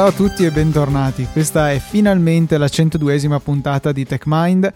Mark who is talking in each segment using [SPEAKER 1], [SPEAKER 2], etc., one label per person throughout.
[SPEAKER 1] Ciao a tutti e bentornati. Questa è finalmente la 102esima puntata di TechMind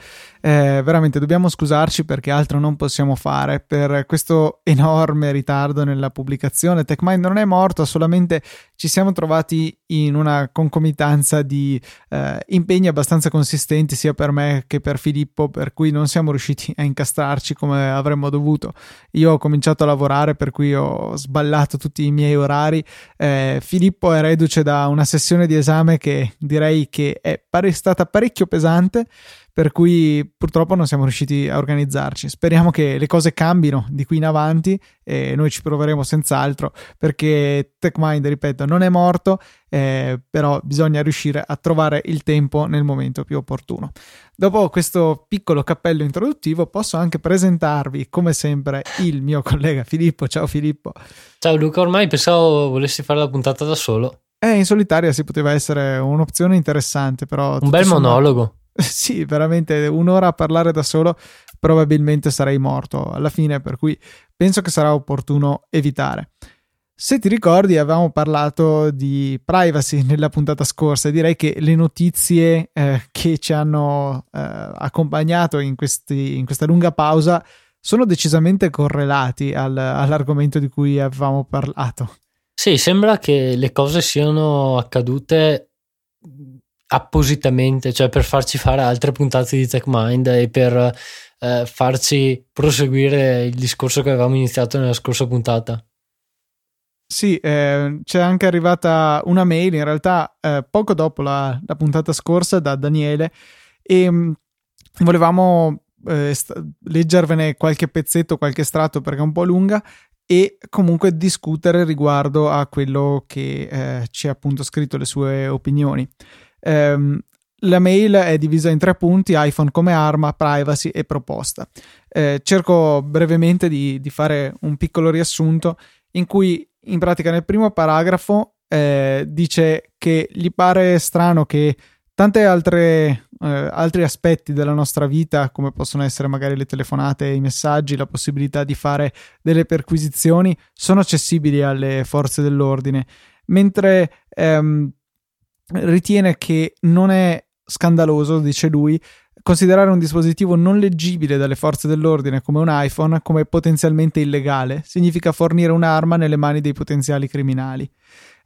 [SPEAKER 1] eh, veramente dobbiamo scusarci perché altro non possiamo fare per questo enorme ritardo nella pubblicazione. TechMind non è morto, solamente ci siamo trovati in una concomitanza di eh, impegni abbastanza consistenti sia per me che per Filippo, per cui non siamo riusciti a incastrarci come avremmo dovuto. Io ho cominciato a lavorare, per cui ho sballato tutti i miei orari. Eh, Filippo è reduce da una sessione di esame che direi che è pare stata parecchio pesante per cui purtroppo non siamo riusciti a organizzarci. Speriamo che le cose cambino di qui in avanti e noi ci proveremo senz'altro perché TechMind, ripeto, non è morto, eh, però bisogna riuscire a trovare il tempo nel momento più opportuno. Dopo questo piccolo cappello introduttivo posso anche presentarvi come sempre il mio collega Filippo. Ciao Filippo.
[SPEAKER 2] Ciao Luca, ormai pensavo volessi fare la puntata da solo.
[SPEAKER 1] Eh, in solitaria si poteva essere un'opzione interessante, però...
[SPEAKER 2] Un bel sommato... monologo.
[SPEAKER 1] sì, veramente un'ora a parlare da solo, probabilmente sarei morto alla fine, per cui penso che sarà opportuno evitare. Se ti ricordi, avevamo parlato di privacy nella puntata scorsa e direi che le notizie eh, che ci hanno eh, accompagnato in, questi, in, questa lunga pausa sono decisamente correlati al, all'argomento di cui avevamo parlato.
[SPEAKER 2] Sì, sembra che le cose siano accadute appositamente, cioè per farci fare altre puntate di TechMind e per eh, farci proseguire il discorso che avevamo iniziato nella scorsa puntata.
[SPEAKER 1] Sì, eh, c'è anche arrivata una mail in realtà eh, poco dopo la, la, puntata scorsa da Daniele e mh, mm, volevamo eh, st- leggervene qualche pezzetto, qualche estratto perché è un po' lunga e comunque discutere riguardo a quello che eh, ci ha appunto scritto le sue opinioni. Um, la mail è divisa in tre punti: iPhone come arma, privacy e proposta. Eh, cerco brevemente di, di, fare un piccolo riassunto in cui, in pratica, nel primo paragrafo eh, dice che gli pare strano che tanti eh, altri aspetti della nostra vita, come possono essere magari le telefonate, i messaggi, la possibilità di fare delle perquisizioni, sono accessibili alle forze dell'ordine, mentre ehm, ritiene che non è scandaloso, dice lui, considerare un dispositivo non leggibile dalle forze dell'ordine come un iPhone come potenzialmente illegale significa fornire un'arma nelle mani dei potenziali criminali.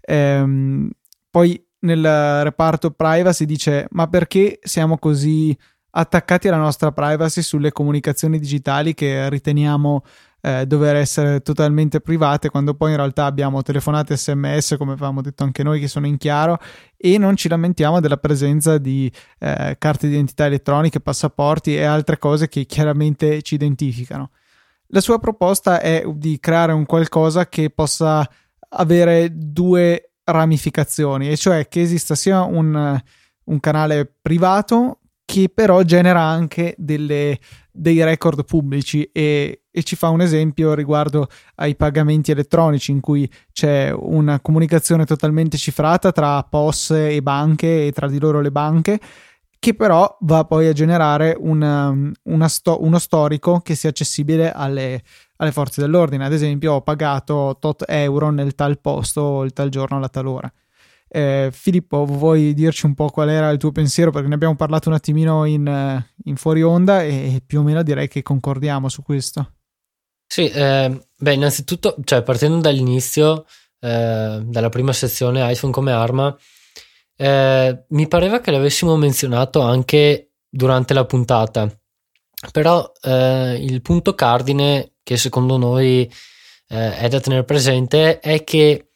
[SPEAKER 1] Ehm, poi nel reparto privacy dice ma perché siamo così attaccati alla nostra privacy sulle comunicazioni digitali che riteniamo eh, dover essere totalmente private quando poi in realtà abbiamo telefonate sms come avevamo detto anche noi che sono in chiaro e non ci lamentiamo della presenza di eh, carte di identità elettroniche, passaporti e altre cose che chiaramente ci identificano. La sua proposta è di creare un qualcosa che possa avere due ramificazioni, e cioè che esista sia un, un canale privato che però genera anche delle, dei record pubblici e, e, ci fa un esempio riguardo ai pagamenti elettronici in cui c'è una comunicazione totalmente cifrata tra POS e banche e tra di loro le banche che però va poi a generare una, una sto- uno storico che sia accessibile alle, alle, forze dell'ordine. Ad esempio ho pagato tot euro nel tal posto il tal giorno alla tal ora eh, Filippo, vuoi dirci un po' qual era il tuo pensiero? Perché ne abbiamo parlato un attimino in, in fuori onda e più o meno direi che concordiamo su questo.
[SPEAKER 2] Sì, eh, beh, innanzitutto, cioè, partendo dall'inizio, eh, dalla prima sezione iPhone come arma, eh, mi pareva che l'avessimo menzionato anche durante la puntata, però eh, il punto cardine che secondo noi eh, è da tenere presente è che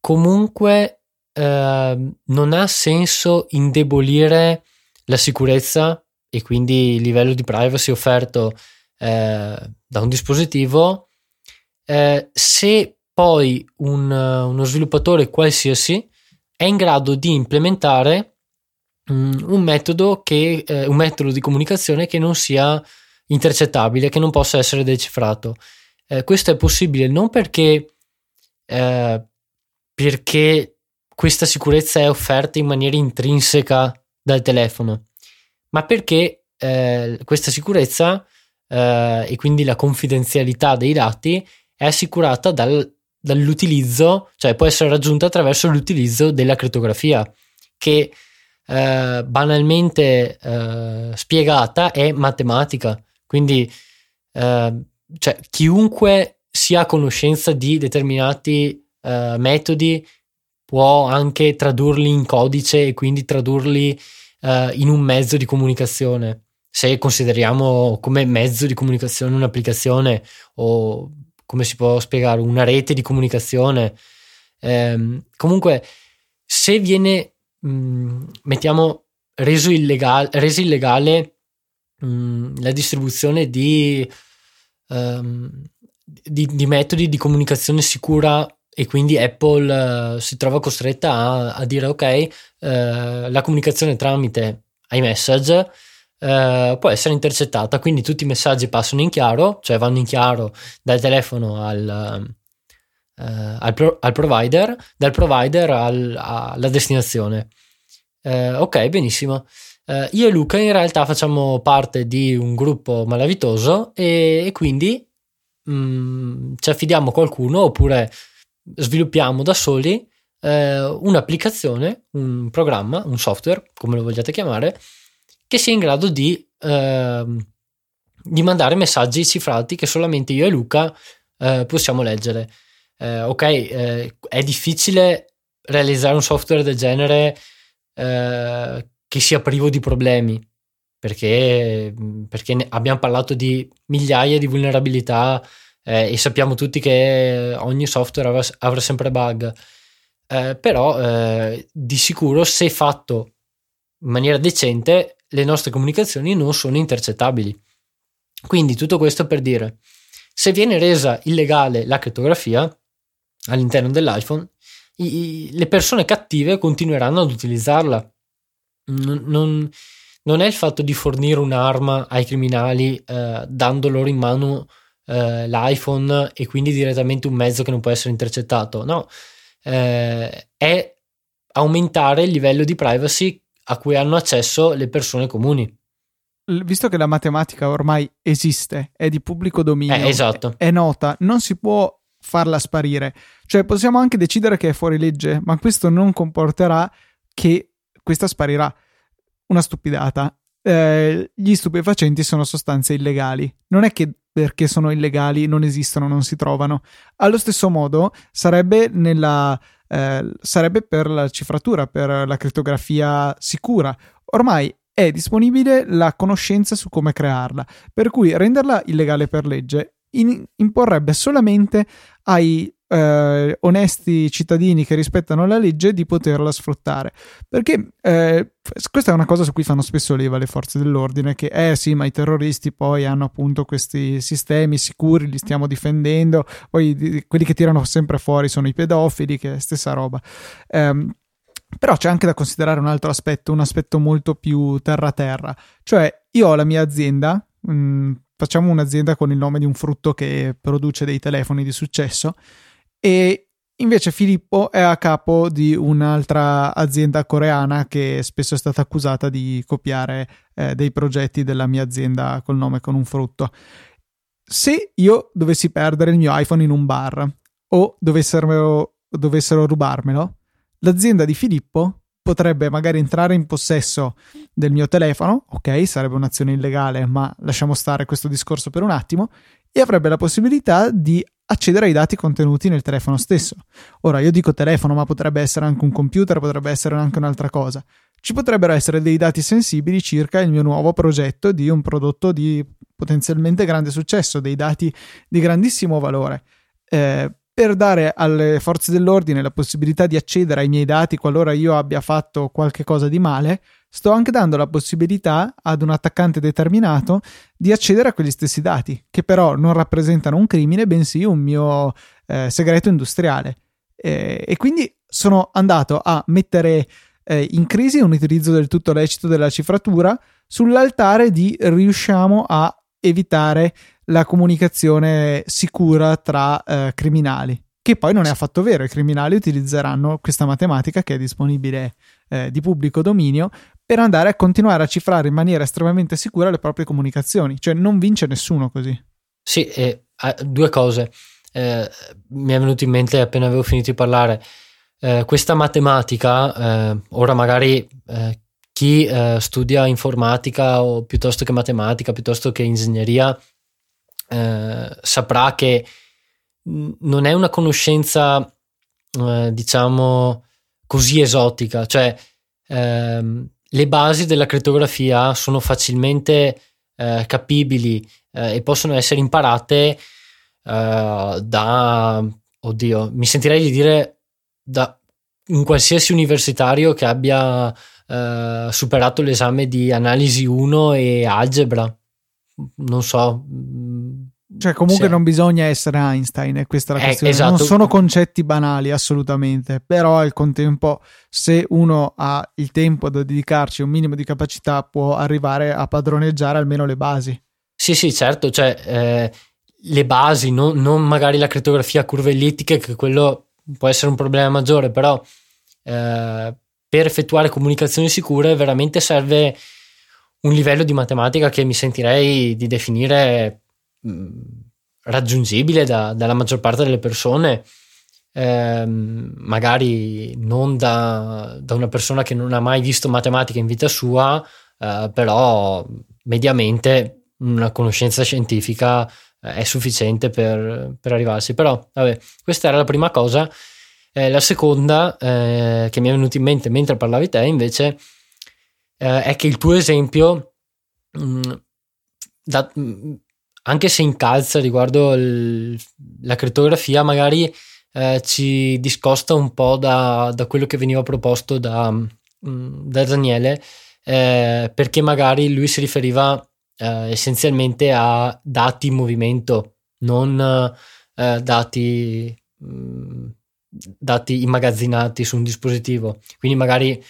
[SPEAKER 2] comunque Ehm, non ha senso indebolire la sicurezza e quindi il livello di privacy offerto eh, da un dispositivo eh, se poi un, uno sviluppatore qualsiasi è in grado di implementare um, un, metodo che, eh, un metodo di comunicazione che non sia intercettabile, che non possa essere decifrato. Eh, questo è possibile non perché, eh, perché questa sicurezza è offerta in maniera intrinseca dal telefono, ma perché eh, questa sicurezza eh, e quindi la confidenzialità dei dati è assicurata dal, dall'utilizzo, cioè può essere raggiunta attraverso l'utilizzo della crittografia, che eh, banalmente eh, spiegata è matematica. Quindi eh, cioè, chiunque sia a conoscenza di determinati eh, metodi può anche tradurli in codice e quindi tradurli uh, in un mezzo di comunicazione. Se consideriamo come mezzo di comunicazione un'applicazione o come si può spiegare una rete di comunicazione. Um, comunque, se viene, um, mettiamo, reso illegale, reso illegale um, la distribuzione di, di, di metodi di comunicazione sicura e quindi Apple uh, si trova costretta a, a dire ok, uh, la comunicazione tramite iMessage uh, può essere intercettata, quindi tutti i messaggi passano in chiaro, cioè vanno in chiaro dal telefono al, al, pro, al provider, dal provider al, alla destinazione. ok, benissimo. io e Luca in realtà facciamo parte di un gruppo malavitoso e, e quindi mh, mm, ci affidiamo a qualcuno oppure sviluppiamo da soli eh, un'applicazione, un programma, un software, come lo vogliate chiamare, che sia in grado di, eh, di mandare messaggi cifrati che solamente io e Luca eh, possiamo leggere. Eh, ok, eh, è difficile realizzare un software del genere eh, che sia privo di problemi. Perché, perché abbiamo parlato di migliaia di vulnerabilità eh, e sappiamo tutti che ogni software avrà, avrà sempre bug, eh, però eh, di sicuro se fatto in maniera decente le nostre comunicazioni non sono intercettabili. Quindi tutto questo per dire, se viene resa illegale la crittografia all'interno dell'iPhone, i, le persone cattive continueranno ad utilizzarla. Non, non, non, è il fatto di fornire un'arma ai criminali eh, dando loro in mano eh, l'iPhone e quindi direttamente un mezzo che non può essere intercettato. No, eh, è aumentare il livello di privacy a cui hanno accesso le persone comuni.
[SPEAKER 1] Visto che la matematica ormai esiste, è di pubblico dominio,
[SPEAKER 2] eh, esatto.
[SPEAKER 1] è, è nota, non si può farla sparire. Cioè possiamo anche decidere che è fuori legge, ma questo non comporterà che questa sparirà. Una stupidata. Eh, gli stupefacenti sono sostanze illegali. Non è che perché sono illegali, non esistono, non si trovano. Allo stesso modo sarebbe, nella, eh, sarebbe per la cifratura, per la crittografia sicura. Ormai è disponibile la conoscenza su come crearla, per cui renderla illegale per legge in, imporrebbe solamente ai eh, onesti cittadini che rispettano la legge di poterla sfruttare. Perché eh, questa è una cosa su cui fanno spesso leva le forze dell'ordine, che eh sì, ma i terroristi poi hanno appunto questi sistemi sicuri, li stiamo difendendo, poi di, quelli che tirano sempre fuori sono i pedofili, che è stessa roba. Um, però c'è anche da considerare un altro aspetto, un aspetto molto più terra-terra. Cioè, io ho la mia azienda, mh, mm, facciamo un'azienda con il nome di un frutto che produce dei telefoni di successo, e invece Filippo è a capo di un'altra azienda coreana che spesso è stata accusata di copiare eh, dei progetti della mia azienda col nome con un frutto. Se io dovessi perdere il mio iPhone in un bar o dovessero, dovessero rubarmelo, l'azienda di Filippo potrebbe magari entrare in possesso del mio telefono, ok, sarebbe un'azione illegale, ma lasciamo stare questo discorso per un attimo, e avrebbe la possibilità di accedere ai dati contenuti nel telefono stesso. Ora io dico telefono, ma potrebbe essere anche un computer, potrebbe essere anche un'altra cosa. Ci potrebbero essere dei dati sensibili circa il mio nuovo progetto di un prodotto di potenzialmente grande successo, dei dati di grandissimo valore. Eh, per dare alle forze dell'ordine la possibilità di accedere ai miei dati qualora io abbia fatto qualche cosa di male, sto anche dando la possibilità ad un attaccante determinato di accedere a quegli stessi dati, che però non rappresentano un crimine, bensì un mio eh, segreto industriale. Eh, e quindi sono andato a mettere eh, in crisi un utilizzo del tutto lecito della cifratura sull'altare di riusciamo a evitare la comunicazione sicura tra eh, criminali. Che poi non è affatto vero, i criminali utilizzeranno questa matematica che è disponibile eh, di pubblico dominio per andare a continuare a cifrare in maniera estremamente sicura le proprie comunicazioni, cioè non vince nessuno così.
[SPEAKER 2] Sì, eh, due cose. eh, mi è venuto in mente appena avevo finito di parlare, eh, questa matematica, eh, ora magari eh, chi eh, studia informatica o piuttosto che matematica, piuttosto che ingegneria, saprà che non è una conoscenza, diciamo, così esotica, cioè ehm, le basi della crittografia sono facilmente capibili e possono essere imparate uh, da, oddio, mi sentirei di dire da un qualsiasi universitario che abbia uh, superato l'esame di analisi 1 e algebra. Non so.
[SPEAKER 1] Cioè, comunque sì. non bisogna essere Einstein, è questa la eh, questione.
[SPEAKER 2] esatto.
[SPEAKER 1] Non sono concetti banali, assolutamente. Però al contempo, se uno ha il tempo da dedicarci un minimo di capacità, può arrivare a padroneggiare almeno le basi.
[SPEAKER 2] Sì, sì, certo. Cioè, eh, le basi, non, non, magari la crittografia a curve ellittiche, che quello può essere un problema maggiore, però eh, per effettuare comunicazioni sicure veramente serve un livello di matematica che mi sentirei di definire raggiungibile da, dalla maggior parte delle persone. Eh, magari non da, da, una persona che non ha mai visto matematica in vita sua, eh, però mediamente una conoscenza scientifica è sufficiente per, per arrivarsi. Però, vabbè, questa era la prima cosa. Eh, la seconda eh, che mi è venuta in mente mentre parlavi te, invece, eh, è che il tuo esempio, mh, mm, da, mh, mm, anche se incalza riguardo il, la crittografia, magari eh, ci discosta un po' da, da, quello che veniva proposto da, mm, da Daniele, eh, perché magari lui si riferiva eh, essenzialmente a dati in movimento, non eh, dati, mh, mm, dati immagazzinati su un dispositivo. Quindi magari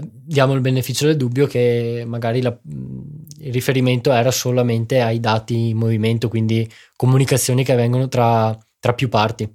[SPEAKER 2] diamo il beneficio del dubbio che magari la, mm, il riferimento era solamente ai dati in movimento, quindi comunicazioni che avvengono tra, tra più parti.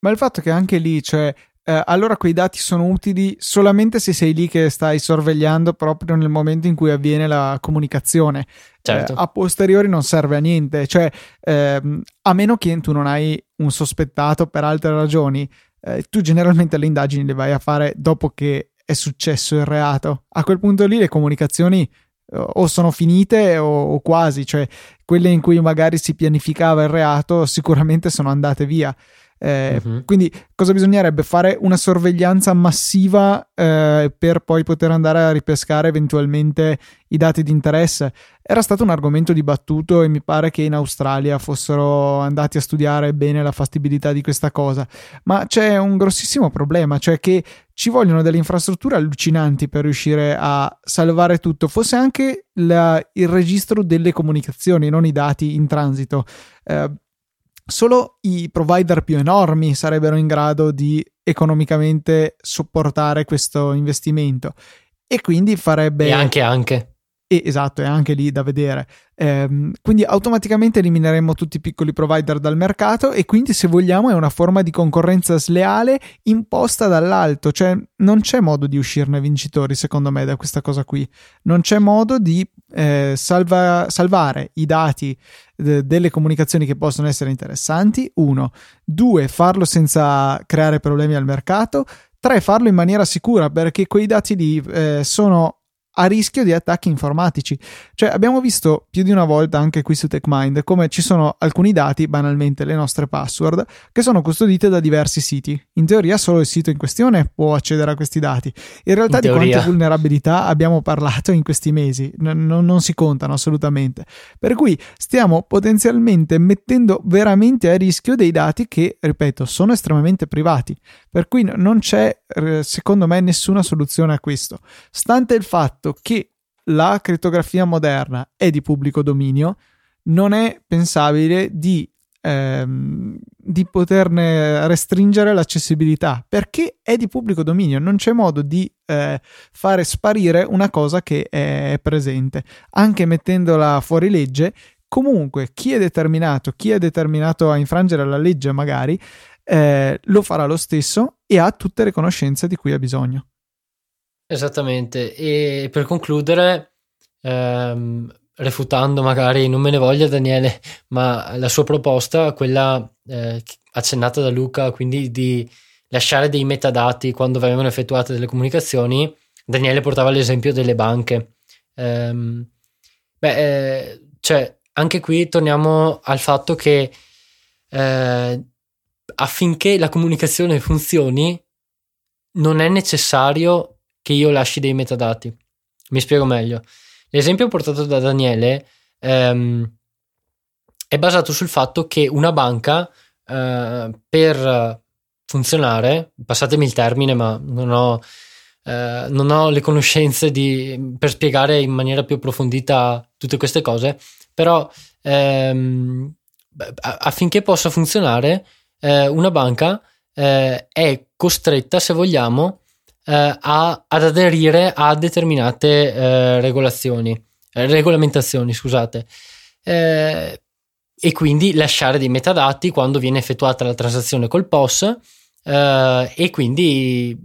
[SPEAKER 1] Ma il fatto che anche lì, cioè, eh, allora quei dati sono utili solamente se sei lì che stai sorvegliando proprio nel momento in cui avviene la comunicazione.
[SPEAKER 2] Certo.
[SPEAKER 1] Eh, a posteriori non serve a niente, cioè ehm, a meno che tu non hai un sospettato per altre ragioni, eh, tu generalmente le indagini le vai a fare dopo che è successo il reato. A quel punto lì le comunicazioni o sono finite o, o quasi, cioè quelle in cui magari si pianificava il reato sicuramente sono andate via. Eh, uh-huh. Quindi cosa bisognerebbe fare? Una sorveglianza massiva eh, per poi poter andare a ripescare eventualmente i dati di interesse. Era stato un argomento dibattuto e mi pare che in Australia fossero andati a studiare bene la fattibilità di questa cosa, ma c'è un grossissimo problema, cioè che ci vogliono delle infrastrutture allucinanti per riuscire a salvare tutto, fosse anche la, il registro delle comunicazioni, non i dati in transito. Eh, Solo i provider più enormi sarebbero in grado di economicamente sopportare questo investimento e quindi farebbe...
[SPEAKER 2] E anche anche.
[SPEAKER 1] E, esatto, è anche lì da vedere. Ehm, quindi automaticamente elimineremo tutti i piccoli provider dal mercato e quindi se vogliamo è una forma di concorrenza sleale imposta dall'alto, cioè non c'è modo di uscirne vincitori secondo me da questa cosa qui. Non c'è modo di eh, salva- salvare i dati de- delle comunicazioni che possono essere interessanti. Uno, due, farlo senza creare problemi al mercato. Tre, farlo in maniera sicura perché quei dati lì eh, sono a rischio di attacchi informatici. Cioè, abbiamo visto più di una volta anche qui su TechMind come ci sono alcuni dati, banalmente le nostre password, che sono custodite da diversi siti. In teoria, solo il sito in questione può accedere a questi dati. In realtà, in di quante vulnerabilità abbiamo parlato in questi mesi, n- non si contano assolutamente. Per cui stiamo potenzialmente mettendo veramente a rischio dei dati che, ripeto, sono estremamente privati. Per cui non c'è, secondo me, nessuna soluzione a questo. Stante il fatto fatto che la crittografia moderna è di pubblico dominio, non è pensabile di, ehm, di poterne restringere l'accessibilità perché è di pubblico dominio, non c'è modo di eh, fare sparire una cosa che è presente, anche mettendola fuori legge. Comunque, chi è determinato, chi è determinato a infrangere la legge, magari eh, lo farà lo stesso e ha tutte le conoscenze di cui ha bisogno.
[SPEAKER 2] Esattamente, e per concludere, ehm, refutando magari, non me ne voglia Daniele, ma la sua proposta, quella eh, accennata da Luca, quindi di lasciare dei metadati quando venivano effettuate delle comunicazioni, Daniele portava l'esempio delle banche. Ehm, beh, eh, cioè, anche qui torniamo al fatto che eh, affinché la comunicazione funzioni, non è necessario che io lasci dei metadati. Mi spiego meglio. L'esempio portato da Daniele ehm, è basato sul fatto che una banca eh, per funzionare, passatemi il termine, ma non ho, eh, non ho le conoscenze di, per spiegare in maniera più approfondita tutte queste cose, però ehm, affinché possa funzionare eh, una banca eh, è costretta, se vogliamo, eh, a, ad aderire a determinate eh, regolazioni, eh, regolamentazioni, scusate, eh, e quindi lasciare dei metadati quando viene effettuata la transazione col POS e quindi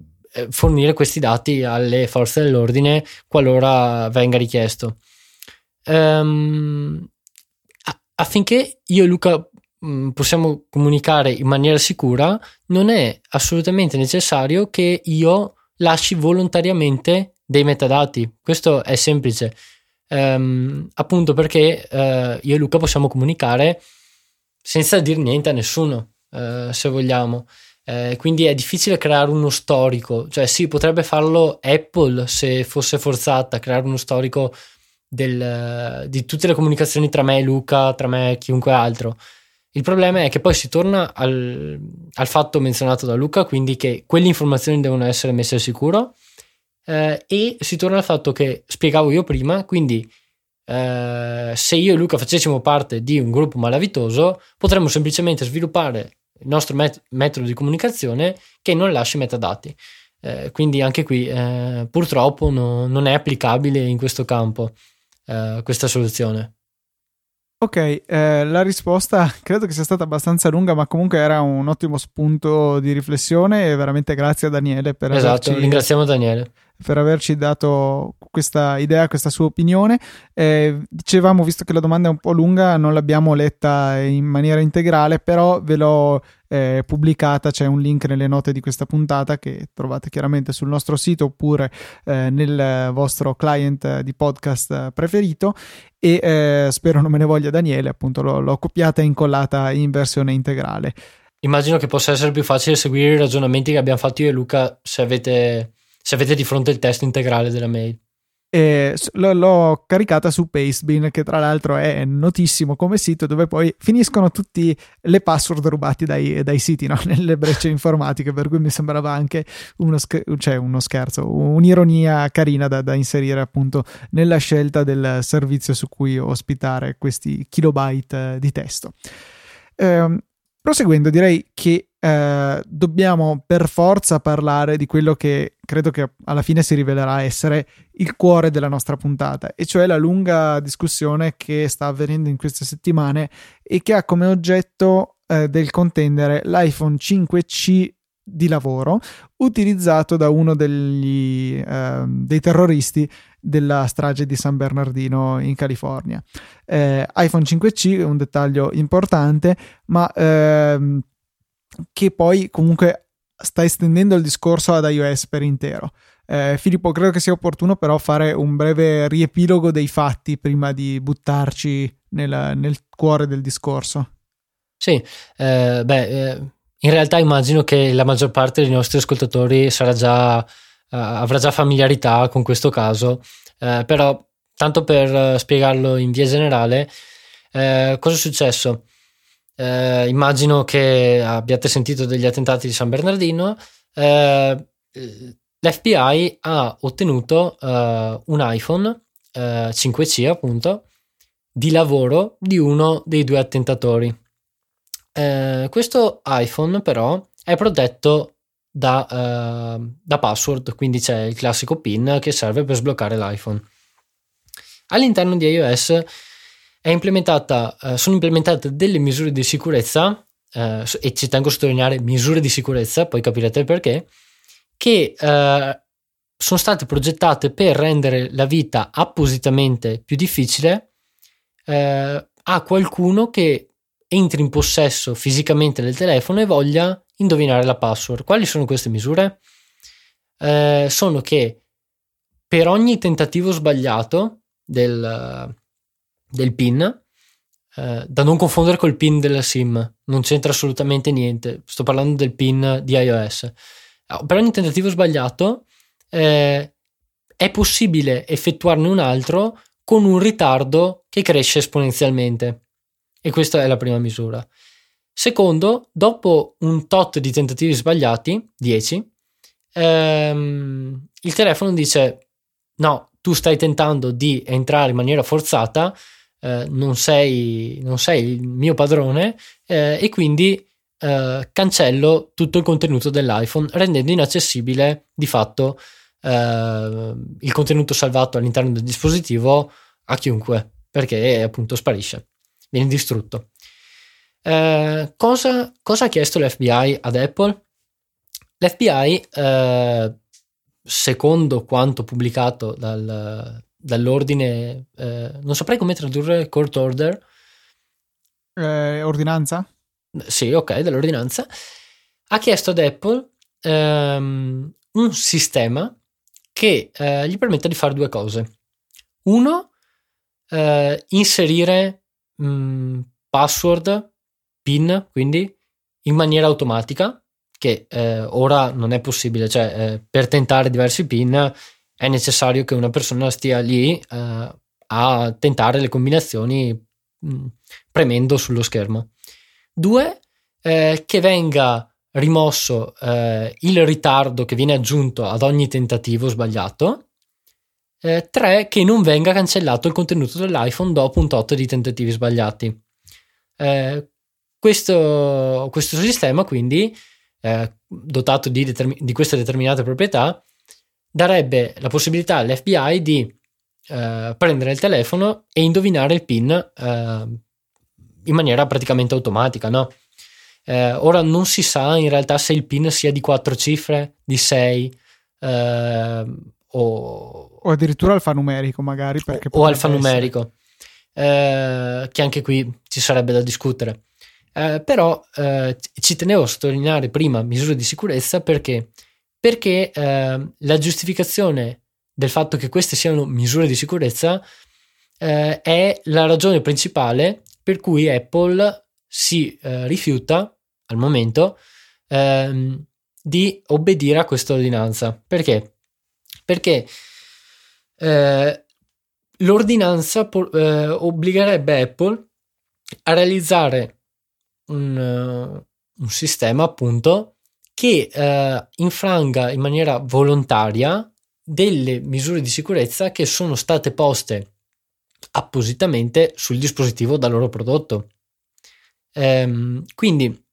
[SPEAKER 2] fornire questi dati alle forze dell'ordine qualora venga richiesto. Um, affinché io e Luca Mm, possiamo comunicare in maniera sicura, non è assolutamente necessario che io lasci volontariamente dei metadati. Questo è semplice. Um, appunto perché uh, io e Luca possiamo comunicare senza dire niente a nessuno, uh, se vogliamo. Uh, quindi è difficile creare uno storico, cioè sì, potrebbe farlo Apple se fosse forzata a creare uno storico del, di tutte le comunicazioni tra me e Luca, tra me e chiunque altro. Il problema è che poi si torna al, al fatto menzionato da Luca, quindi che quelle informazioni devono essere messe al sicuro eh, e si torna al fatto che spiegavo io prima, quindi eh, se io e Luca facessimo parte di un gruppo malavitoso potremmo semplicemente sviluppare il nostro met- metodo di comunicazione che non lasci metadati. Eh, quindi anche qui eh, purtroppo no, non è applicabile in questo campo eh, questa soluzione.
[SPEAKER 1] Ok, eh, la risposta credo che sia stata abbastanza lunga, ma comunque era un ottimo spunto di riflessione e veramente grazie a Daniele per
[SPEAKER 2] esatto, averci, ringraziamo Daniele.
[SPEAKER 1] per averci dato questa idea, questa sua opinione. Eh, dicevamo, visto che la domanda è un po' lunga, non l'abbiamo letta in maniera integrale, però ve l'ho eh, pubblicata, c'è un link nelle note di questa puntata che trovate chiaramente sul nostro sito oppure eh, nel vostro client di podcast preferito e eh, spero non me ne voglia Daniele, appunto l'ho, l'ho copiata e incollata in versione integrale.
[SPEAKER 2] Immagino che possa essere più facile seguire i ragionamenti che abbiamo fatto io e Luca se avete, se avete di fronte il testo integrale della mail.
[SPEAKER 1] E l'ho caricata su Pastebin, che tra l'altro è notissimo come sito dove poi finiscono tutte le password rubati dai, dai siti no? nelle brecce informatiche. Per cui mi sembrava anche uno, scher- cioè uno scherzo, un'ironia carina da, da, inserire appunto nella scelta del servizio su cui ospitare questi kilobyte di testo. Eh, proseguendo, direi che eh, dobbiamo per forza parlare di quello che credo che alla fine si rivelerà essere il cuore della nostra puntata, e cioè la lunga discussione che sta avvenendo in queste settimane e che ha come oggetto eh, del contendere l'iPhone 5C di lavoro utilizzato da uno degli, eh, dei terroristi della strage di San Bernardino in California. Eh, iPhone 5C è un dettaglio importante, ma ehm, che poi comunque sta estendendo il discorso ad iOS per intero. Eh, Filippo, credo che sia opportuno però fare un breve riepilogo dei fatti prima di buttarci nel, nel cuore del discorso.
[SPEAKER 2] Sì, eh, beh, eh, in realtà immagino che la maggior parte dei nostri ascoltatori già, uh, avrà già familiarità con questo caso, uh, però tanto per spiegarlo in via generale, cosa è successo? Eh, immagino che abbiate sentito degli attentati di San Bernardino. Eh, L'FBI ha ottenuto eh, un iPhone 5C, eh, appunto, di lavoro di uno dei due attentatori. Eh, questo iPhone, però, è protetto da, eh, da password, quindi c'è il classico PIN che serve per sbloccare l'iPhone. All'interno di iOS implementata, eh, sono implementate delle misure di sicurezza, eh, e ci tengo a sottolineare misure di sicurezza, poi capirete perché, che eh, sono state progettate per rendere la vita appositamente più difficile eh, a qualcuno che entri in possesso fisicamente del telefono e voglia indovinare la password. Quali sono queste misure? Eh, sono che per ogni tentativo sbagliato del, del PIN, eh, da non confondere col PIN della SIM, non c'entra assolutamente niente, sto parlando del PIN di iOS. Eh, per ogni tentativo sbagliato eh, è possibile effettuarne un altro con un ritardo che cresce esponenzialmente. E questa è la prima misura. Secondo, dopo un tot di tentativi sbagliati, 10, ehm, il telefono dice no, tu stai tentando di entrare in maniera forzata, eh, non, sei, non, sei, il mio padrone eh, e quindi eh, cancello tutto il contenuto dell'iPhone rendendo inaccessibile di fatto eh, il contenuto salvato all'interno del dispositivo a chiunque perché appunto sparisce viene distrutto. Eh, cosa, cosa, ha chiesto l'FBI ad Apple? L'FBI, eh, secondo quanto pubblicato dal, dall'ordine, eh, non saprei come tradurre court order.
[SPEAKER 1] Eh, ordinanza?
[SPEAKER 2] Sì, ok, dall'ordinanza. Ha chiesto ad Apple ehm, un sistema che eh, gli permetta di fare due cose. Uno, eh, inserire mh, mm, password, PIN, quindi in maniera automatica, che eh, ora non è possibile, cioè eh, per tentare diversi PIN è necessario che una persona stia lì eh, a tentare le combinazioni mh, mm, premendo sullo schermo. Due, eh, che venga rimosso eh, il ritardo che viene aggiunto ad ogni tentativo sbagliato 3. Eh, che non venga cancellato il contenuto dell'iPhone dopo un tot di tentativi sbagliati. Eh, questo, questo, sistema, quindi, eh, dotato di, determin- di, queste determinate proprietà, darebbe la possibilità all'FBI di eh, prendere il telefono e indovinare il PIN eh, in maniera praticamente automatica. No? Eh, ora non si sa in realtà se il PIN sia di 4 cifre, di 6 o,
[SPEAKER 1] o addirittura alfanumerico magari. Perché
[SPEAKER 2] o alfanumerico, eh, che anche qui ci sarebbe da discutere. Eh, però eh, ci tenevo a sottolineare prima misure di sicurezza perché, perché eh, la giustificazione del fatto che queste siano misure di sicurezza eh, è la ragione principale per cui Apple si eh, rifiuta al momento ehm, di obbedire a questa ordinanza. Perché? Perché eh, l'ordinanza po- eh, obbligherebbe Apple a realizzare un, uh, un sistema appunto che uh, infranga in maniera volontaria delle misure di sicurezza che sono state poste appositamente sul dispositivo da loro prodotto. Ehm, quindi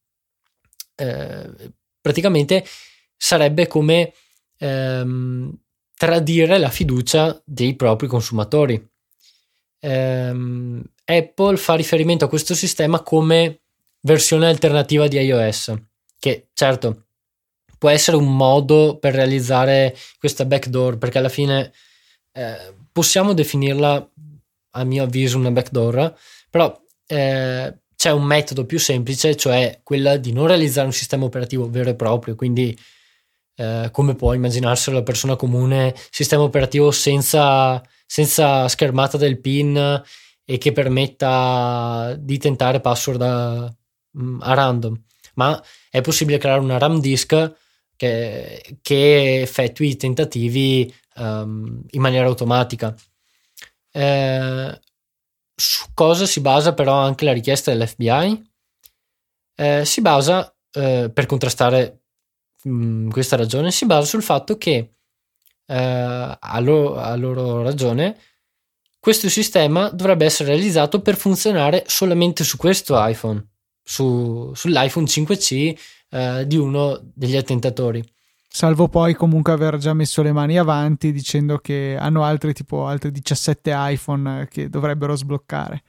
[SPEAKER 2] eh, praticamente sarebbe come ehm, tradire la fiducia dei propri consumatori. Um, Apple fa riferimento a questo sistema come versione alternativa di iOS, che certo può essere un modo per realizzare questa backdoor, perché alla fine eh, possiamo definirla, a mio avviso, una backdoor, però eh, c'è un metodo più semplice, cioè quella di non realizzare un sistema operativo vero e proprio, quindi eh, come può immaginarselo la persona comune, sistema operativo senza, senza schermata del PIN e che permetta di tentare password a, mm, a random, ma è possibile creare una RAM disk che, che effettui i tentativi um, in maniera automatica. Eh, su cosa si basa però anche la richiesta dell'FBI? Eh, si basa eh, per contrastare mh, mm, questa ragione si basa sul fatto che eh, a, loro, a loro ragione questo sistema dovrebbe essere realizzato per funzionare solamente su questo iPhone, su, sull'iPhone 5C eh, di uno degli attentatori.
[SPEAKER 1] Salvo poi comunque aver già messo le mani avanti dicendo che hanno altri tipo altri 17 iPhone che dovrebbero sbloccare.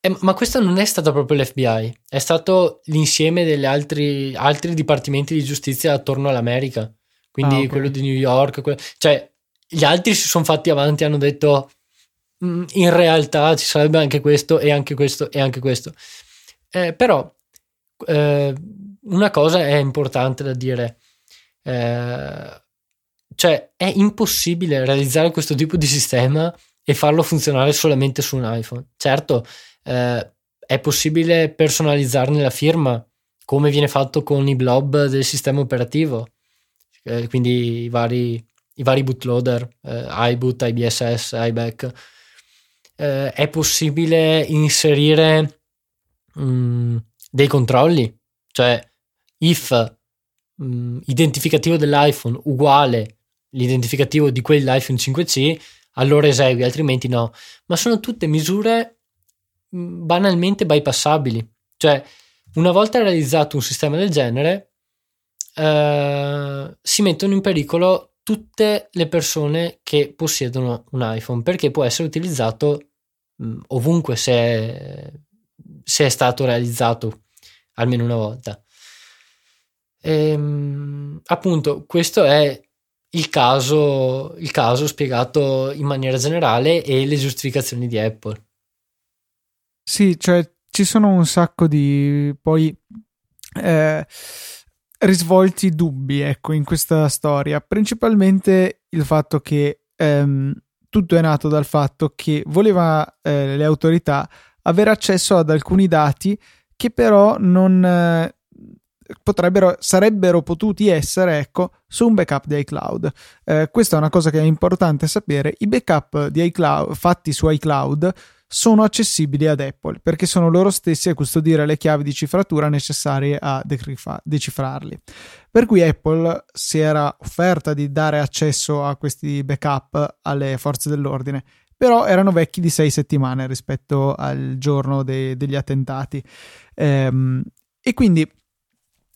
[SPEAKER 2] Eh, ma questo non è stato proprio l'FBI, è stato l'insieme degli altri, altri dipartimenti di giustizia attorno all'America. Quindi ah, okay. quello di New York, quello, cioè gli altri si sono fatti avanti e hanno detto mm, in realtà ci sarebbe anche questo e anche questo e anche questo. Eh, però eh, una cosa è importante da dire, eh, cioè è impossibile realizzare questo tipo di sistema e farlo funzionare solamente su un iPhone. Certo, eh, è possibile personalizzarne la firma, come viene fatto con i blob del sistema operativo, eh, quindi i vari, i vari bootloader, eh, iBoot, IBSS, iBack. Eh, è possibile inserire mh, mm, dei controlli, cioè if mh, mm, identificativo dell'iPhone uguale l'identificativo di quell'iPhone 5C, allora esegui, altrimenti no. Ma sono tutte misure mm, banalmente bypassabili. Cioè, una volta realizzato un sistema del genere, eh, si mettono in pericolo tutte le persone che possiedono un iPhone perché può essere utilizzato mh, mm, ovunque se è, se è, stato realizzato almeno una volta. Ehm, appunto, questo è il caso, il caso spiegato in maniera generale e le giustificazioni di Apple.
[SPEAKER 1] Sì, cioè ci sono un sacco di poi eh, risvolti dubbi, ecco, in questa storia. Principalmente il fatto che ehm, tutto è nato dal fatto che voleva eh, le autorità avere accesso ad alcuni dati che però non, eh, potrebbero, sarebbero potuti essere ecco, su un backup di iCloud. Eh, questa è una cosa che è importante sapere. I backup iCloud, fatti su iCloud sono accessibili ad Apple perché sono loro stessi a custodire le chiavi di cifratura necessarie a decifrarli. Per cui Apple si era offerta di dare accesso a questi backup alle forze dell'ordine, però erano vecchi di sei settimane rispetto al giorno de- degli attentati. Ehm, e quindi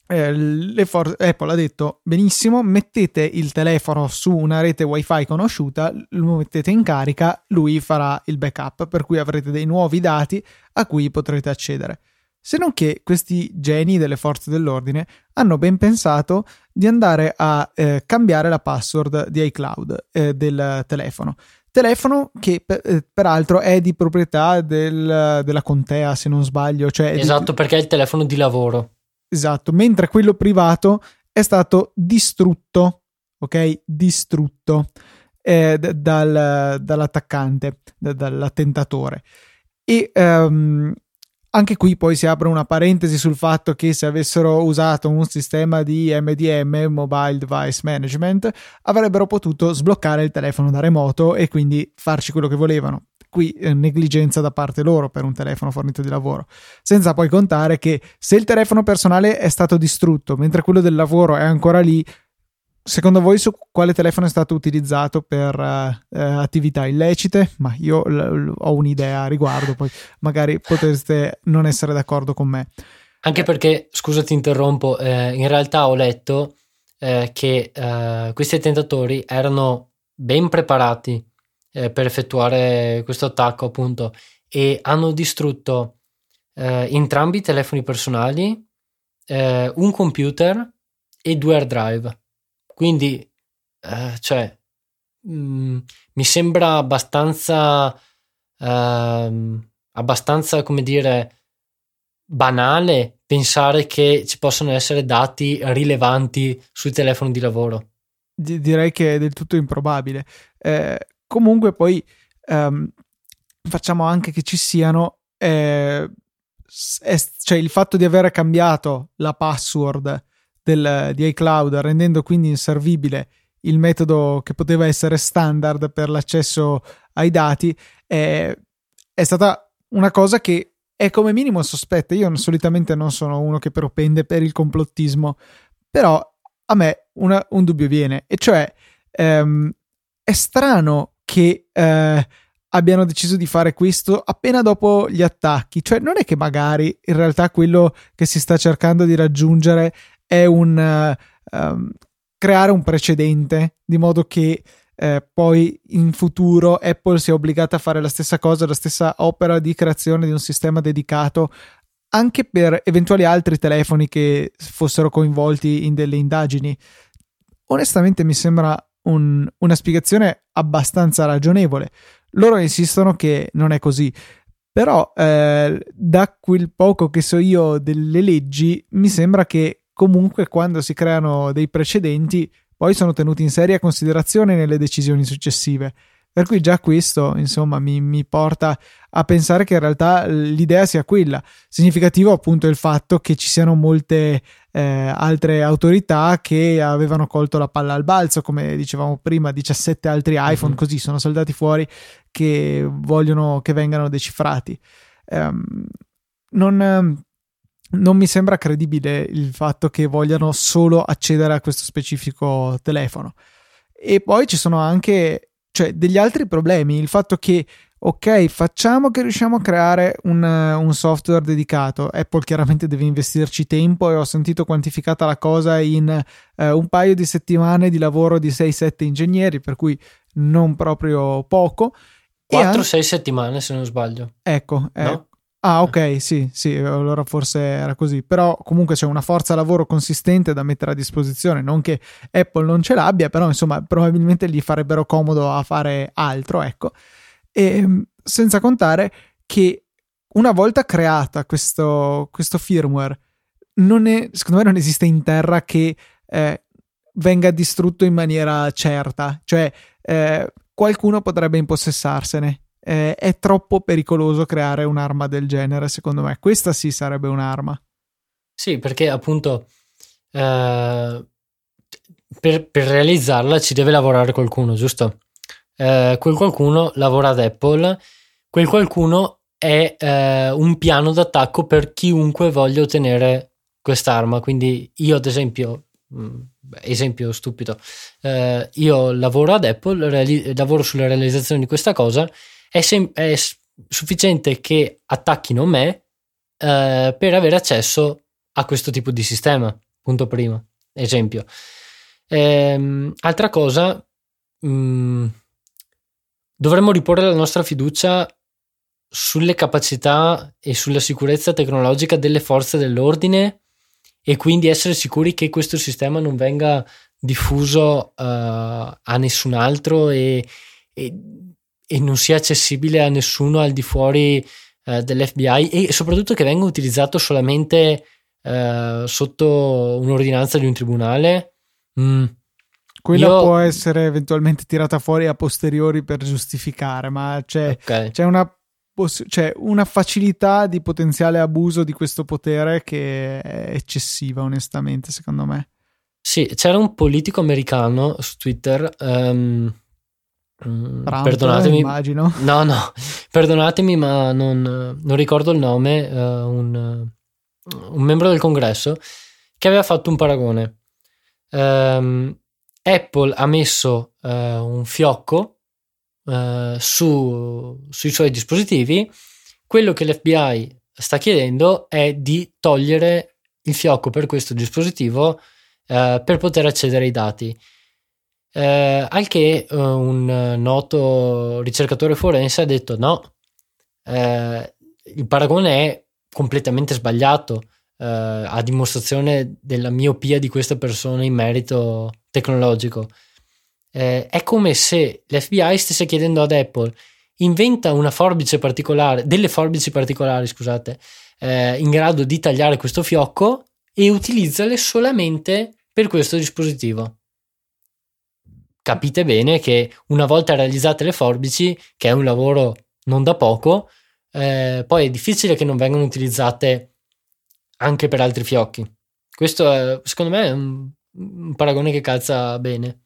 [SPEAKER 1] eh, for- Apple ha detto benissimo, mettete il telefono su una rete wifi conosciuta, lo mettete in carica, lui farà il backup, per cui avrete dei nuovi dati a cui potrete accedere. Se non che questi geni delle forze dell'ordine hanno ben pensato di andare a eh, cambiare la password di iCloud eh, del telefono. Telefono che per, eh, peraltro è di proprietà del, della contea, se non sbaglio. Cioè
[SPEAKER 2] esatto,
[SPEAKER 1] di...
[SPEAKER 2] perché è il telefono di lavoro.
[SPEAKER 1] Esatto, mentre quello privato è stato distrutto, ok? Distrutto eh, dal, dall'attaccante, d- dall'attentatore. E um, anche qui poi si apre una parentesi sul fatto che se avessero usato un sistema di MDM, Mobile Device Management, avrebbero potuto sbloccare il telefono da remoto e quindi farci quello che volevano qui eh, negligenza da parte loro per un telefono fornito di lavoro. Senza poi contare che se il telefono personale è stato distrutto mentre quello del lavoro è ancora lì, secondo voi su quale telefono è stato utilizzato per uh, attività illecite? Ma io l- l- ho un'idea a riguardo, poi magari potreste non essere d'accordo con me.
[SPEAKER 2] Anche perché, scusa ti interrompo, eh, in realtà ho letto eh, che eh, questi attentatori erano ben preparati eh, per effettuare questo attacco appunto e hanno distrutto eh, entrambi i telefoni personali, eh, un computer e due hard drive. Quindi, eh, cioè, mh, mm, mi sembra abbastanza, ehm, abbastanza, come dire, banale pensare che ci possano essere dati rilevanti sui telefoni di lavoro.
[SPEAKER 1] direi che è del tutto improbabile. Eh, Comunque poi ehm, facciamo anche che ci siano, eh, è, cioè il fatto di aver cambiato la password del, di iCloud rendendo quindi inservibile il metodo che poteva essere standard per l'accesso ai dati è, è stata una cosa che è come minimo sospetta. Io solitamente non sono uno che propende per il complottismo, però a me una, un dubbio viene, e cioè ehm, è strano che eh, abbiano deciso di fare questo appena dopo gli attacchi. Cioè, non è che magari in realtà quello che si sta cercando di raggiungere è un uh, um, creare un precedente di modo che eh, poi in futuro Apple sia obbligata a fare la stessa cosa, la stessa opera di creazione di un sistema dedicato anche per eventuali altri telefoni che fossero coinvolti in delle indagini. Onestamente mi sembra un, una spiegazione abbastanza ragionevole. Loro insistono che non è così. Però eh, da quel poco che so io delle leggi, mi sembra che comunque quando si creano dei precedenti poi sono tenuti in seria considerazione nelle decisioni successive. Per cui già questo, insomma, mi, mi, porta a pensare che in realtà l'idea sia quella. Significativo appunto il fatto che ci siano molte eh, altre autorità che avevano colto la palla al balzo, come dicevamo prima, 17 altri iPhone mm-hmm. così sono saltati fuori che vogliono che vengano decifrati. Um, non, non mi sembra credibile il fatto che vogliano solo accedere a questo specifico telefono. E poi ci sono anche cioè, degli altri problemi, il fatto che ok, facciamo che riusciamo a creare un, un, software dedicato. Apple chiaramente deve investirci tempo e ho sentito quantificata la cosa in eh, un paio di settimane di lavoro di 6-7 ingegneri, per cui non proprio poco.
[SPEAKER 2] 4-6 settimane se non sbaglio.
[SPEAKER 1] Ecco, no? eh, Ah, ok, sì, sì, allora forse era così. Però comunque c'è una forza lavoro consistente da mettere a disposizione. Non che Apple non ce l'abbia, però insomma, probabilmente gli farebbero comodo a fare altro, ecco. E ehm, senza contare che una volta creata questo, questo firmware, è, secondo me non esiste in terra che eh, venga distrutto in maniera certa. Cioè, eh, qualcuno potrebbe impossessarsene eh, è troppo pericoloso creare un'arma del genere, secondo me. Questa sì sarebbe un'arma.
[SPEAKER 2] Sì, perché appunto eh, per, per, realizzarla ci deve lavorare qualcuno, giusto? Eh, quel qualcuno lavora ad Apple, quel qualcuno è eh, un piano d'attacco per chiunque voglia ottenere quest'arma. Quindi io, ad esempio, mh, mm, esempio stupido, eh, io lavoro ad Apple, reali- lavoro sulla realizzazione di questa cosa è, sem- è sufficiente che attacchino me eh, per avere accesso a questo tipo di sistema. Punto primo, esempio. Ehm, altra cosa, mh, mm, dovremmo riporre la nostra fiducia sulle capacità e sulla sicurezza tecnologica delle forze dell'ordine e quindi essere sicuri che questo sistema non venga diffuso uh, a nessun altro e, e e non sia accessibile a nessuno al di fuori eh, dell'FBI e soprattutto che venga utilizzato solamente eh, sotto un'ordinanza di un tribunale.
[SPEAKER 1] Mm. Quella Io... può essere eventualmente tirata fuori a posteriori per giustificare, ma c'è, okay. c'è una c'è una facilità di potenziale abuso di questo potere che è eccessiva, onestamente, secondo me.
[SPEAKER 2] Sì, c'era un politico americano su Twitter um,
[SPEAKER 1] Trump, perdonatemi, immagino.
[SPEAKER 2] No, no, perdonatemi, ma non, non ricordo il nome. Uh, un, un, membro del congresso che aveva fatto un paragone. Um, Apple ha messo uh, un fiocco uh, su, sui suoi dispositivi. Quello che l'FBI sta chiedendo è di togliere il fiocco per questo dispositivo per poter accedere ai dati. Eh, al che eh, un noto ricercatore forense ha detto no, eh, il paragone è completamente sbagliato eh, a dimostrazione della miopia di questa persona in merito tecnologico. Eh, è come se l'FBI stesse chiedendo ad Apple inventa una forbice particolare, delle forbici particolari, scusate, eh, in grado di tagliare questo fiocco e utilizzale solamente per questo dispositivo capite bene che una volta realizzate le forbici, che è un lavoro non da poco, eh, poi è difficile che non vengano utilizzate anche per altri fiocchi. Questo è, secondo me è un, un paragone che calza bene.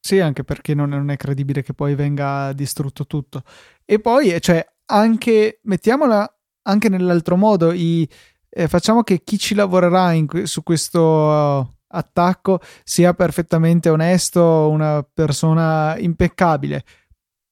[SPEAKER 1] Sì, anche perché non non è, credibile che poi venga distrutto tutto. E poi, cioè, anche, mettiamola anche nell'altro modo, i, eh, facciamo che chi ci lavorerà in, su questo attacco sia perfettamente onesto, una persona impeccabile,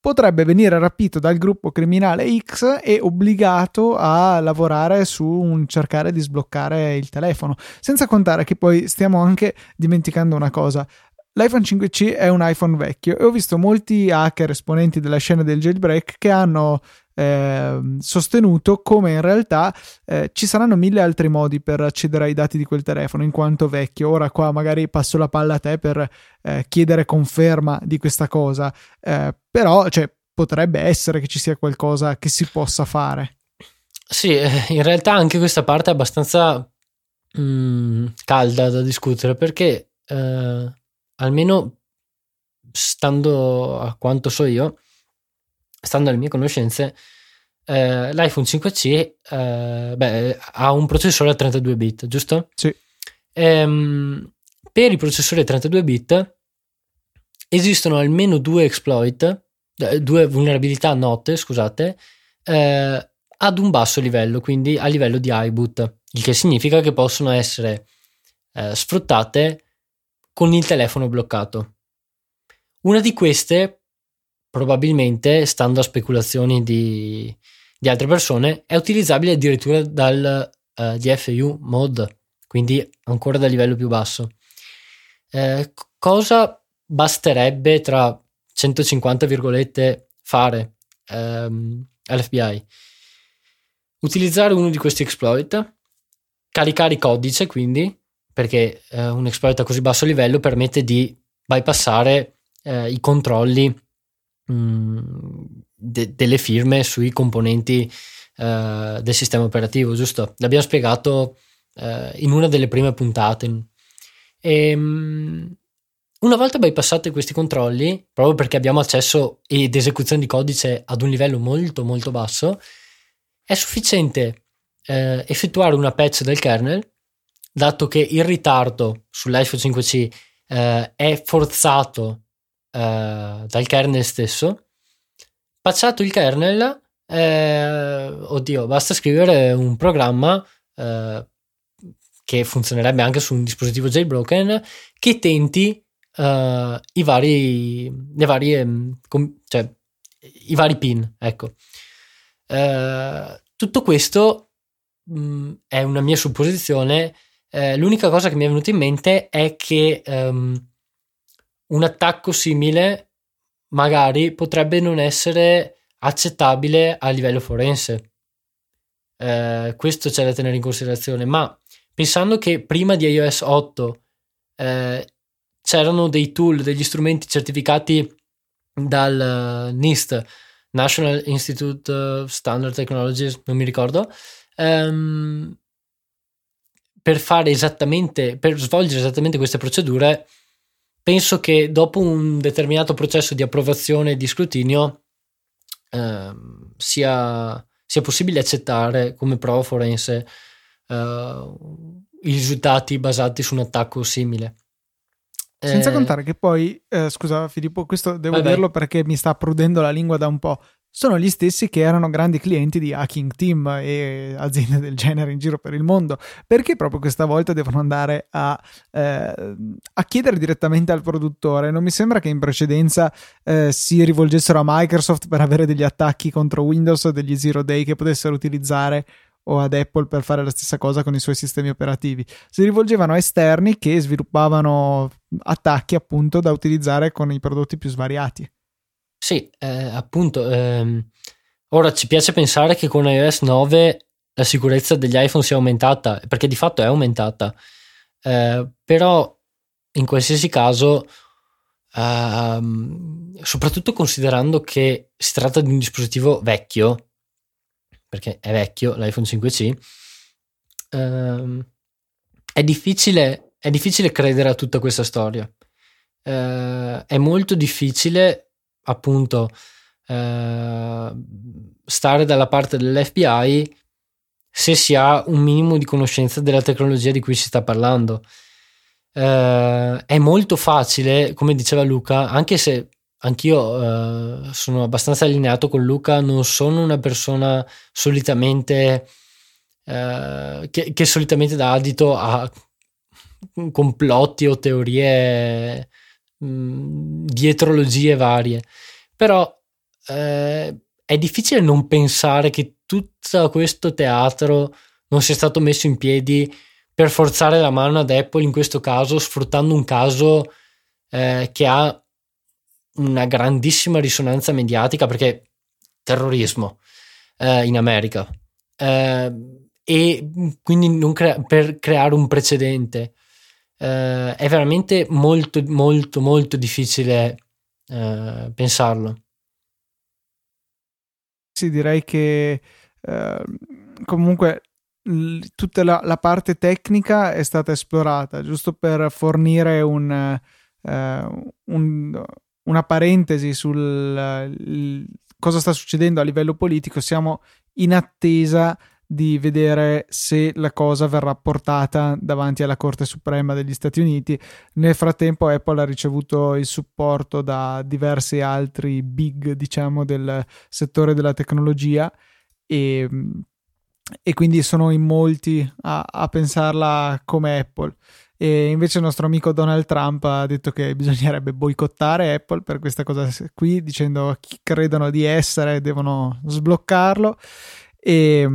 [SPEAKER 1] potrebbe venire rapito dal gruppo criminale X e obbligato a lavorare su un cercare di sbloccare il telefono. Senza contare che poi stiamo anche dimenticando una cosa. L'iPhone 5C è un iPhone vecchio e ho visto molti hacker esponenti della scena del jailbreak che hanno eh, sostenuto come in realtà eh, ci saranno mille altri modi per accedere ai dati di quel telefono in quanto vecchio. Ora qua magari passo la palla a te per eh, chiedere conferma di questa cosa, eh, però cioè, potrebbe essere che ci sia qualcosa che si possa fare.
[SPEAKER 2] Sì, eh, in realtà anche questa parte è abbastanza mh, mm, calda da discutere perché eh, almeno stando a quanto so io, stando alle mie conoscenze, eh, l'iPhone 5C eh, beh, ha un processore a 32 bit, giusto?
[SPEAKER 1] Sì.
[SPEAKER 2] Ehm, per i processori a 32 bit esistono almeno due exploit, eh, due vulnerabilità note, scusate, eh, ad un basso livello, quindi a livello di iBoot, il che significa che possono essere eh, sfruttate con il telefono bloccato. Una di queste, probabilmente, stando a speculazioni di, di altre persone, è utilizzabile addirittura dal uh, eh, DFU mod, quindi ancora da livello più basso. Eh, cosa basterebbe tra 150 virgolette fare ehm, all'FBI? Utilizzare uno di questi exploit, caricare i codice quindi, perché eh, un exploit a così basso livello permette di bypassare eh, i controlli mh, mm, de- delle firme sui componenti eh, del sistema operativo, giusto? L'abbiamo spiegato eh, in una delle prime puntate. E, mh, mm, una volta bypassati questi controlli, proprio perché abbiamo accesso ed esecuzione di codice ad un livello molto molto basso, è sufficiente eh, effettuare una patch del kernel, dato che il ritardo sull'iPhone 5C eh, è forzato eh, dal kernel stesso. Patchato il kernel, eh, oddio, basta scrivere un programma eh, che funzionerebbe anche su un dispositivo jailbroken che tenti uh, i vari le varie mm, com, cioè i vari pin ecco uh, tutto questo mh, mm, è una mia supposizione uh, l'unica cosa che mi è venuta in mente è che um, un attacco simile magari potrebbe non essere accettabile a livello forense. Eh, questo c'è da tenere in considerazione, ma pensando che prima di iOS 8 eh, c'erano dei tool, degli strumenti certificati dal uh, NIST, National Institute of Standard Technologies, non mi ricordo, ehm, per fare esattamente, per svolgere esattamente queste procedure penso che dopo un determinato processo di approvazione e di scrutinio eh, sia, sia, possibile accettare come prova forense eh, i risultati basati su un attacco simile.
[SPEAKER 1] Senza eh, contare che poi, eh, scusa Filippo, questo devo vabbè. dirlo perché mi sta prudendo la lingua da un po' sono gli stessi che erano grandi clienti di Hacking Team e aziende del genere in giro per il mondo. Perché proprio questa volta devono andare a, eh, a chiedere direttamente al produttore? Non mi sembra che in precedenza eh, si rivolgessero a Microsoft per avere degli attacchi contro Windows o degli zero day che potessero utilizzare o ad Apple per fare la stessa cosa con i suoi sistemi operativi. Si rivolgevano a esterni che sviluppavano attacchi appunto da utilizzare con i prodotti più svariati.
[SPEAKER 2] Sì, eh, appunto. Ehm, ora ci piace pensare che con iOS 9 la sicurezza degli iPhone sia aumentata, perché di fatto è aumentata. Eh, però in qualsiasi caso, ehm, soprattutto considerando che si tratta di un dispositivo vecchio, perché è vecchio l'iPhone 5C, ehm, è, difficile, è difficile credere a tutta questa storia. Eh, è molto difficile appunto eh, stare dalla parte dell'FBI se si ha un minimo di conoscenza della tecnologia di cui si sta parlando. Eh, è molto facile, come diceva Luca, anche se anch'io eh, sono abbastanza allineato con Luca, non sono una persona solitamente eh, che, che solitamente dà adito a complotti o teorie mh, dietrologie varie. Però eh, è difficile non pensare che tutto questo teatro non sia stato messo in piedi per forzare la mano ad Apple in questo caso, sfruttando un caso eh, che ha una grandissima risonanza mediatica perché terrorismo eh, in America eh, e quindi crea- per creare un precedente eh, è veramente molto molto molto difficile eh, pensarlo.
[SPEAKER 1] sì, direi che eh, comunque tutta la, la, parte tecnica è stata esplorata, giusto per fornire un, eh, un, una parentesi sul l- cosa sta succedendo a livello politico. Siamo in attesa di vedere se la cosa verrà portata davanti alla Corte Suprema degli Stati Uniti. Nel frattempo Apple ha ricevuto il supporto da diversi altri big, diciamo, del settore della tecnologia e, e quindi sono in molti a, a pensarla come Apple. E invece il nostro amico Donald Trump ha detto che bisognerebbe boicottare Apple per questa cosa qui, dicendo chi credono di essere devono sbloccarlo. E,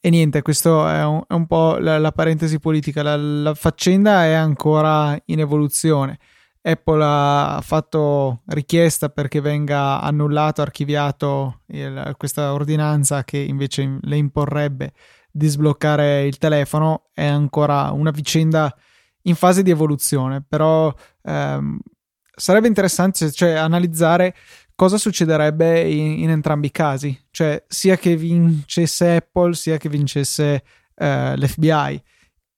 [SPEAKER 1] e niente, questo è un, è un po' la, la, parentesi politica. La, la, faccenda è ancora in evoluzione. Apple ha fatto richiesta perché venga annullato, archiviato il, questa ordinanza che invece le imporrebbe di sbloccare il telefono. È ancora una vicenda in fase di evoluzione, però ehm, sarebbe interessante cioè, analizzare cosa succederebbe in, in, entrambi i casi, cioè sia che vincesse Apple sia che vincesse eh, l'FBI.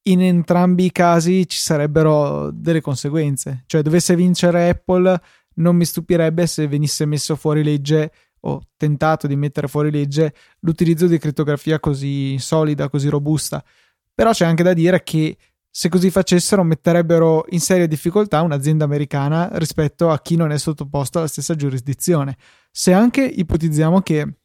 [SPEAKER 1] In entrambi i casi ci sarebbero delle conseguenze, cioè dovesse vincere Apple non mi stupirebbe se venisse messo fuori legge o tentato di mettere fuori legge l'utilizzo di crittografia così solida, così robusta. Però c'è anche da dire che se così facessero metterebbero in seria difficoltà un'azienda americana rispetto a chi non è sottoposto alla stessa giurisdizione. Se anche ipotizziamo che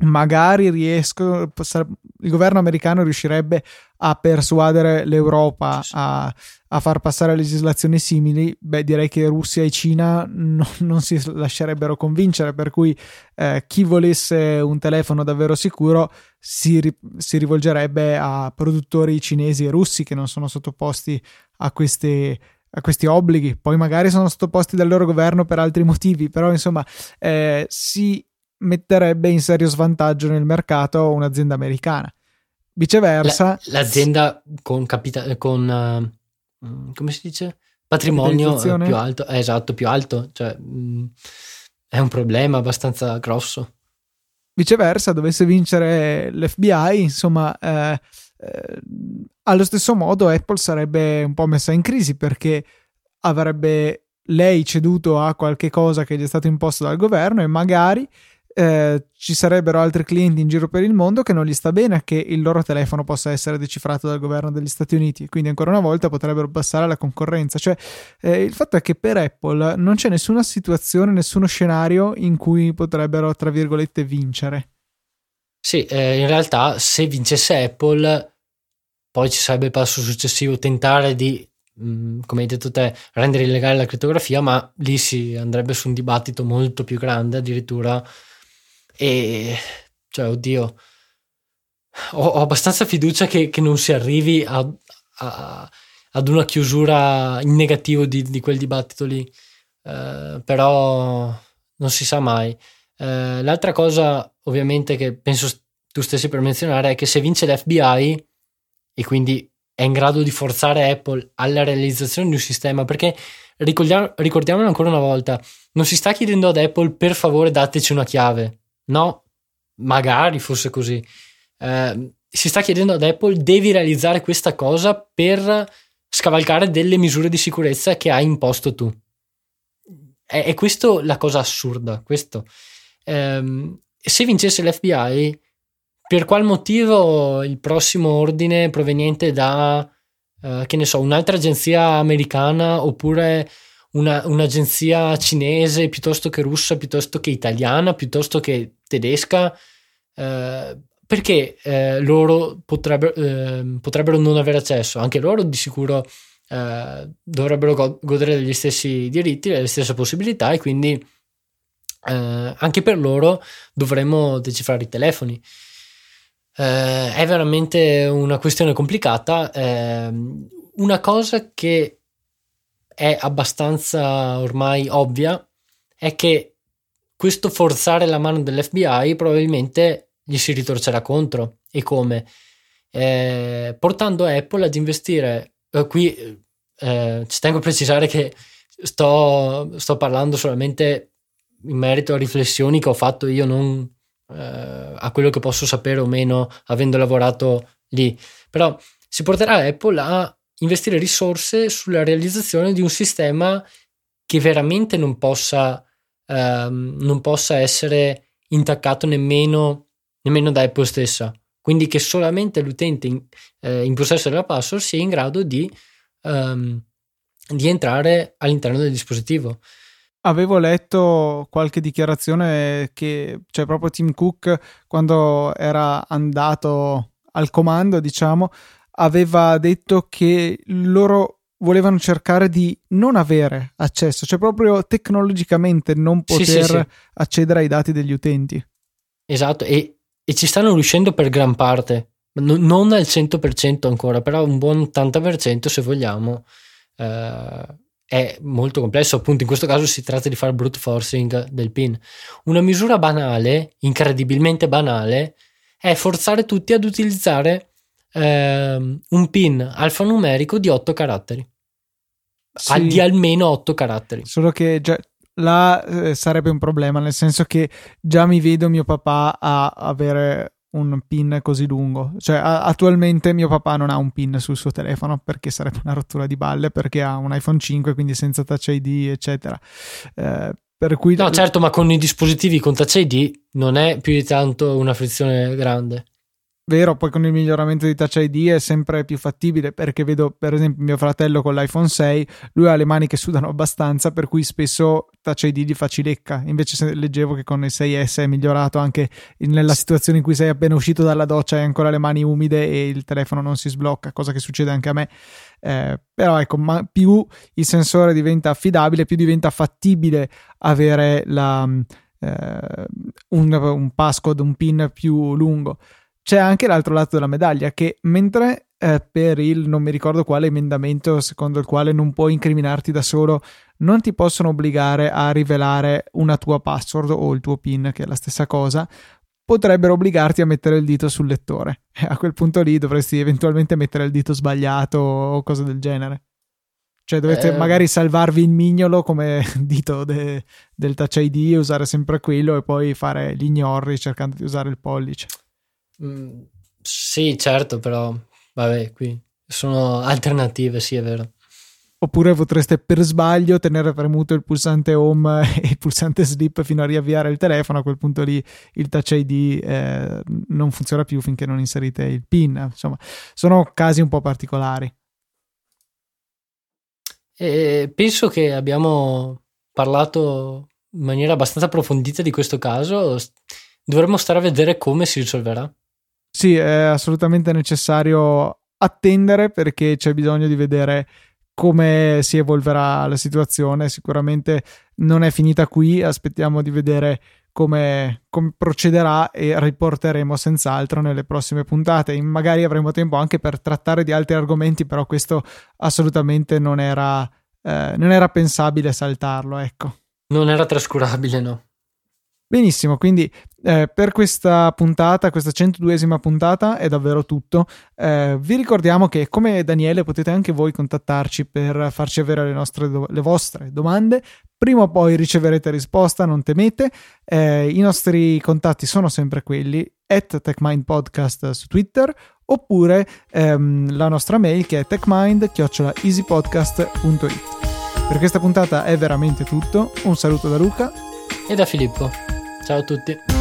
[SPEAKER 1] magari riesco, il governo americano riuscirebbe a persuadere l'Europa a, a far passare legislazioni simili, beh, direi che Russia e Cina no, non si lascerebbero convincere, per cui eh, chi volesse un telefono davvero sicuro si, ri, si, rivolgerebbe a produttori cinesi e russi che non sono sottoposti a queste a questi obblighi, poi magari sono sottoposti dal loro governo per altri motivi, però insomma eh, si metterebbe in serio svantaggio nel mercato un'azienda americana. Viceversa,
[SPEAKER 2] La, l'azienda con, capita- con uh, come si dice? patrimonio più alto, eh, esatto, più alto, cioè mh, mm, è un problema abbastanza grosso.
[SPEAKER 1] Viceversa, dovesse vincere l'FBI, insomma, eh, eh, allo stesso modo Apple sarebbe un po' messa in crisi perché avrebbe lei ceduto a qualche cosa che gli è stato imposto dal governo e magari eh, ci sarebbero altri clienti in giro per il mondo che non gli sta bene che il loro telefono possa essere decifrato dal governo degli Stati Uniti, quindi ancora una volta potrebbero passare alla concorrenza. Cioè, eh, il fatto è che per Apple non c'è nessuna situazione, nessuno scenario in cui potrebbero, tra virgolette, vincere.
[SPEAKER 2] Sì, eh, in realtà se vincesse Apple, poi ci sarebbe il passo successivo, tentare di mm, come hai detto te, rendere illegale la crittografia, ma lì si andrebbe su un dibattito molto più grande, addirittura e cioè, oddio, ho, ho abbastanza fiducia che, che, non si arrivi a, a, ad una chiusura in negativo di, di quel dibattito lì. Uh, però non si sa mai. Uh, l'altra cosa, ovviamente, che penso tu stessi per menzionare è che se vince l'FBI e quindi è in grado di forzare Apple alla realizzazione di un sistema, perché ricordiamo, ricordiamolo ancora una volta, non si sta chiedendo ad Apple per favore dateci una chiave, No, magari fosse così. Eh, si sta chiedendo ad Apple devi realizzare questa cosa per scavalcare delle misure di sicurezza che hai imposto tu. È, è questo la cosa assurda. Eh, se vincesse l'FBI, per qual motivo il prossimo ordine proveniente da, eh, che ne so, un'altra agenzia americana oppure una, un'agenzia cinese piuttosto che russa, piuttosto che italiana, piuttosto che tedesca, eh, perché eh, loro potrebbero, eh, potrebbero, non avere accesso? Anche loro di sicuro eh, dovrebbero godere degli stessi diritti, delle stesse possibilità e quindi eh, anche per loro dovremmo decifrare i telefoni. Eh, è veramente una questione complicata. una cosa che è abbastanza ormai ovvia è che questo forzare la mano dell'FBI probabilmente gli si ritorcerà contro. E come? Eh, portando Apple ad investire eh, qui eh, ci tengo a precisare che sto, sto, parlando solamente in merito a riflessioni che ho fatto io, non, eh, a quello che posso sapere o meno avendo lavorato lì. Però si porterà Apple a investire risorse sulla realizzazione di un sistema che veramente non possa, ehm, non possa essere intaccato nemmeno, nemmeno da Apple stessa. Quindi che solamente l'utente in, eh, in possesso della password sia in grado di, um, di entrare all'interno del dispositivo.
[SPEAKER 1] Avevo letto qualche dichiarazione che, cioè proprio Tim Cook, quando era andato al comando, diciamo, aveva detto che loro volevano cercare di non avere accesso, cioè proprio tecnologicamente non poter sì, sì, sì. accedere ai dati degli utenti.
[SPEAKER 2] Esatto, e, e ci stanno riuscendo per gran parte, no, non al 100% ancora, però un buon 80% se vogliamo. Eh, è molto complesso, appunto in questo caso si tratta di fare brute forcing del PIN. Una misura banale, incredibilmente banale, è forzare tutti ad utilizzare eh, un PIN alfanumerico di 8 caratteri. Sì, di almeno 8 caratteri.
[SPEAKER 1] Solo che già là eh, sarebbe un problema, nel senso che già mi vedo mio papà a avere un pin così lungo. Cioè, a- attualmente mio papà non ha un pin sul suo telefono perché sarebbe una rottura di balle, perché ha un iPhone 5, quindi senza Touch ID, eccetera. Eh, per cui...
[SPEAKER 2] No, certo, ma con i dispositivi con Touch ID non è più di tanto una frizione grande.
[SPEAKER 1] Vero, poi con il miglioramento di Touch ID è sempre più fattibile perché vedo per esempio mio fratello con l'iPhone 6, lui ha le mani che sudano abbastanza per cui spesso Touch ID gli fa cilecca, invece leggevo che con il 6S è migliorato anche nella situazione in cui sei appena uscito dalla doccia e hai ancora le mani umide e il telefono non si sblocca, cosa che succede anche a me. Eh, però ecco, più il sensore diventa affidabile, più diventa fattibile avere la, eh, un, un passcode, un pin più lungo c'è anche l'altro lato della medaglia che mentre eh, per il non mi ricordo quale emendamento secondo il quale non puoi incriminarti da solo non ti possono obbligare a rivelare una tua password o il tuo pin che è la stessa cosa potrebbero obbligarti a mettere il dito sul lettore. A quel punto lì dovresti eventualmente mettere il dito sbagliato o cose del genere. Cioè dovete eh... magari salvarvi il mignolo come dito de- del touch ID usare sempre quello e poi fare gli ignorri cercando di usare il pollice
[SPEAKER 2] Mm, sì, certo, però vabbè, qui sono alternative, sì, è vero.
[SPEAKER 1] Oppure potreste per sbaglio tenere premuto il pulsante home e il pulsante sleep fino a riavviare il telefono. A quel punto lì il touch ID eh, non funziona più finché non inserite il PIN. Insomma, sono casi un po' particolari.
[SPEAKER 2] E penso che abbiamo parlato in maniera abbastanza approfondita di questo caso. Dovremmo stare a vedere come si risolverà.
[SPEAKER 1] Sì, è assolutamente necessario attendere perché c'è bisogno di vedere come si evolverà la situazione. Sicuramente non è finita qui, aspettiamo di vedere come, come, procederà e riporteremo senz'altro nelle prossime puntate. Magari avremo tempo anche per trattare di altri argomenti, però questo assolutamente non era, eh, non era pensabile saltarlo, ecco.
[SPEAKER 2] Non era trascurabile, no.
[SPEAKER 1] Benissimo, quindi eh, per questa puntata, questa 102esima puntata è davvero tutto. Eh, vi ricordiamo che come Daniele potete anche voi contattarci per farci avere le, nostre, le vostre domande. Prima o poi riceverete risposta, non temete. Eh, I nostri contatti sono sempre quelli, at TechMindPodcast su Twitter oppure ehm, la nostra mail che è techmind.easypodcast.it. Per questa puntata è veramente tutto. Un saluto da Luca
[SPEAKER 2] e da Filippo. Ciao a tutti.